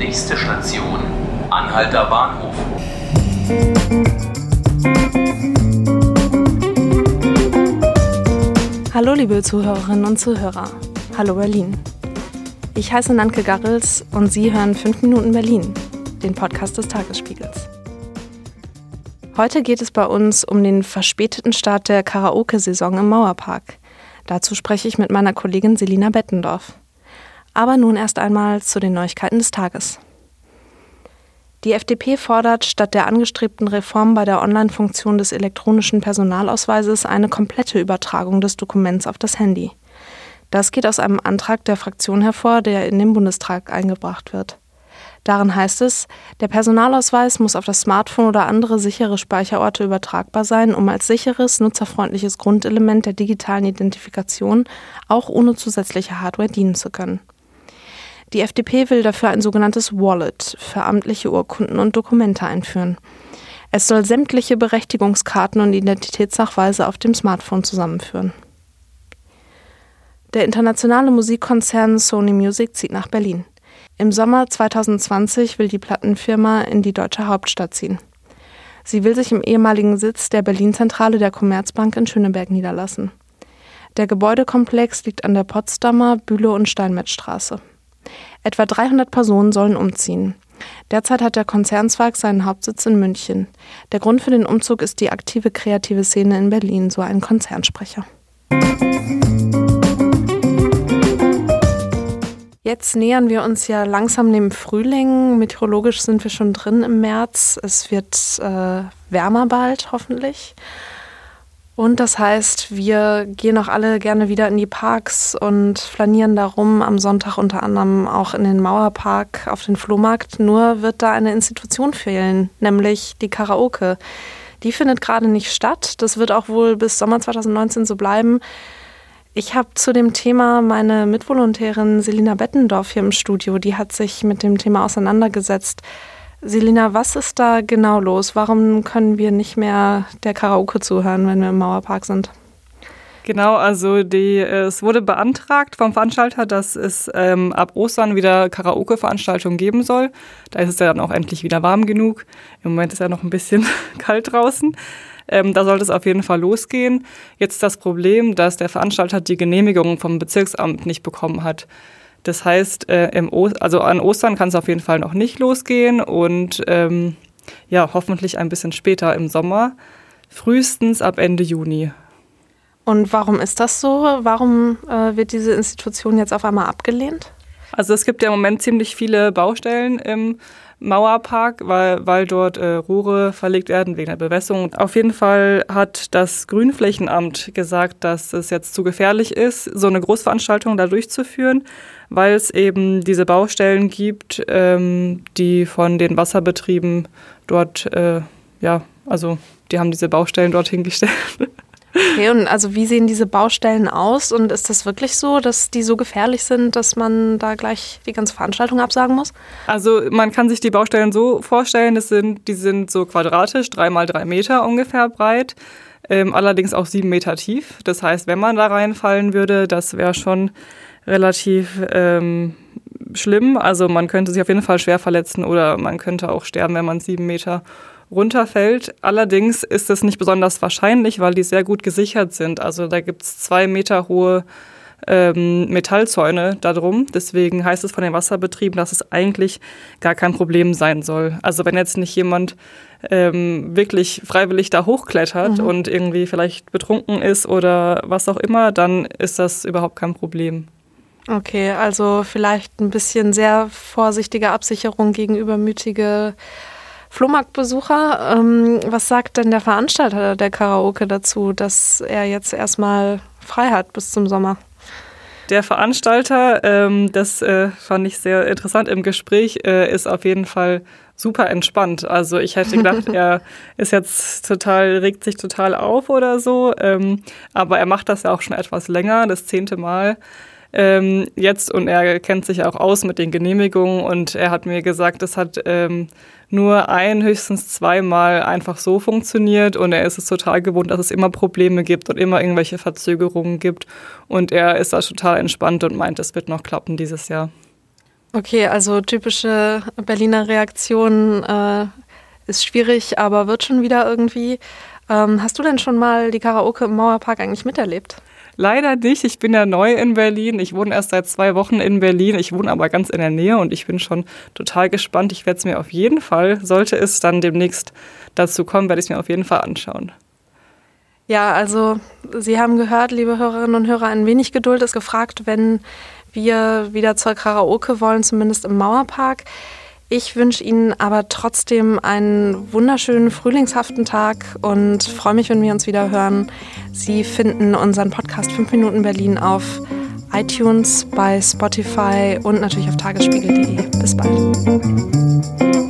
Nächste Station, Anhalter Bahnhof. Hallo liebe Zuhörerinnen und Zuhörer. Hallo Berlin. Ich heiße Nanke Garrels und Sie hören 5 Minuten Berlin, den Podcast des Tagesspiegels. Heute geht es bei uns um den verspäteten Start der Karaoke-Saison im Mauerpark. Dazu spreche ich mit meiner Kollegin Selina Bettendorf. Aber nun erst einmal zu den Neuigkeiten des Tages. Die FDP fordert statt der angestrebten Reform bei der Online-Funktion des elektronischen Personalausweises eine komplette Übertragung des Dokuments auf das Handy. Das geht aus einem Antrag der Fraktion hervor, der in den Bundestag eingebracht wird. Darin heißt es, der Personalausweis muss auf das Smartphone oder andere sichere Speicherorte übertragbar sein, um als sicheres, nutzerfreundliches Grundelement der digitalen Identifikation auch ohne zusätzliche Hardware dienen zu können. Die FDP will dafür ein sogenanntes Wallet für amtliche Urkunden und Dokumente einführen. Es soll sämtliche Berechtigungskarten und Identitätsnachweise auf dem Smartphone zusammenführen. Der internationale Musikkonzern Sony Music zieht nach Berlin. Im Sommer 2020 will die Plattenfirma in die deutsche Hauptstadt ziehen. Sie will sich im ehemaligen Sitz der Berlin-Zentrale der Commerzbank in Schöneberg niederlassen. Der Gebäudekomplex liegt an der Potsdamer Bühle- und Steinmetzstraße. Etwa 300 Personen sollen umziehen. Derzeit hat der Konzernzweig seinen Hauptsitz in München. Der Grund für den Umzug ist die aktive kreative Szene in Berlin, so ein Konzernsprecher. Jetzt nähern wir uns ja langsam dem Frühling. Meteorologisch sind wir schon drin im März. Es wird äh, wärmer bald, hoffentlich. Und das heißt, wir gehen auch alle gerne wieder in die Parks und flanieren darum, am Sonntag unter anderem auch in den Mauerpark auf den Flohmarkt. Nur wird da eine Institution fehlen, nämlich die Karaoke. Die findet gerade nicht statt. Das wird auch wohl bis Sommer 2019 so bleiben. Ich habe zu dem Thema meine Mitvolontärin Selina Bettendorf hier im Studio. Die hat sich mit dem Thema auseinandergesetzt. Selina, was ist da genau los? Warum können wir nicht mehr der Karaoke zuhören, wenn wir im Mauerpark sind? Genau, also die, es wurde beantragt vom Veranstalter, dass es ähm, ab Ostern wieder Karaoke-Veranstaltungen geben soll. Da ist es ja dann auch endlich wieder warm genug. Im Moment ist ja noch ein bisschen kalt draußen. Ähm, da sollte es auf jeden Fall losgehen. Jetzt das Problem, dass der Veranstalter die Genehmigung vom Bezirksamt nicht bekommen hat. Das heißt, äh, also an Ostern kann es auf jeden Fall noch nicht losgehen und ähm, ja, hoffentlich ein bisschen später im Sommer, frühestens ab Ende Juni. Und warum ist das so? Warum äh, wird diese Institution jetzt auf einmal abgelehnt? Also es gibt ja im Moment ziemlich viele Baustellen im Mauerpark, weil, weil dort äh, Rohre verlegt werden wegen der Bewässerung. Auf jeden Fall hat das Grünflächenamt gesagt, dass es jetzt zu gefährlich ist, so eine Großveranstaltung da durchzuführen, weil es eben diese Baustellen gibt, ähm, die von den Wasserbetrieben dort, äh, ja, also die haben diese Baustellen dort hingestellt. Okay, und also wie sehen diese Baustellen aus? Und ist das wirklich so, dass die so gefährlich sind, dass man da gleich die ganze Veranstaltung absagen muss? Also man kann sich die Baustellen so vorstellen, das sind, die sind so quadratisch, drei mal drei Meter ungefähr breit, ähm, allerdings auch sieben Meter tief. Das heißt, wenn man da reinfallen würde, das wäre schon relativ ähm, schlimm. Also man könnte sich auf jeden Fall schwer verletzen oder man könnte auch sterben, wenn man sieben Meter runterfällt. Allerdings ist es nicht besonders wahrscheinlich, weil die sehr gut gesichert sind. Also da gibt es zwei Meter hohe ähm, Metallzäune darum. Deswegen heißt es von den Wasserbetrieben, dass es eigentlich gar kein Problem sein soll. Also wenn jetzt nicht jemand ähm, wirklich freiwillig da hochklettert mhm. und irgendwie vielleicht betrunken ist oder was auch immer, dann ist das überhaupt kein Problem. Okay, also vielleicht ein bisschen sehr vorsichtige Absicherung gegen übermütige Flohmarktbesucher. Ähm, was sagt denn der Veranstalter der Karaoke dazu, dass er jetzt erstmal frei hat bis zum Sommer? Der Veranstalter, ähm, das äh, fand ich sehr interessant im Gespräch, äh, ist auf jeden Fall super entspannt. Also ich hätte gedacht, er ist jetzt total, regt sich total auf oder so. Ähm, aber er macht das ja auch schon etwas länger, das zehnte Mal ähm, jetzt und er kennt sich auch aus mit den Genehmigungen und er hat mir gesagt, es hat ähm, nur ein, höchstens zweimal einfach so funktioniert und er ist es total gewohnt, dass es immer Probleme gibt und immer irgendwelche Verzögerungen gibt und er ist da total entspannt und meint, es wird noch klappen dieses Jahr. Okay, also typische Berliner Reaktion äh, ist schwierig, aber wird schon wieder irgendwie. Ähm, hast du denn schon mal die Karaoke im Mauerpark eigentlich miterlebt? Leider nicht. Ich bin ja neu in Berlin. Ich wohne erst seit zwei Wochen in Berlin. Ich wohne aber ganz in der Nähe und ich bin schon total gespannt. Ich werde es mir auf jeden Fall, sollte es dann demnächst dazu kommen, werde ich es mir auf jeden Fall anschauen. Ja, also Sie haben gehört, liebe Hörerinnen und Hörer, ein wenig Geduld ist gefragt, wenn wir wieder zur Karaoke wollen, zumindest im Mauerpark. Ich wünsche Ihnen aber trotzdem einen wunderschönen frühlingshaften Tag und freue mich, wenn wir uns wieder hören. Sie finden unseren Podcast 5 Minuten Berlin auf iTunes, bei Spotify und natürlich auf tagesspiegel.de. Bis bald.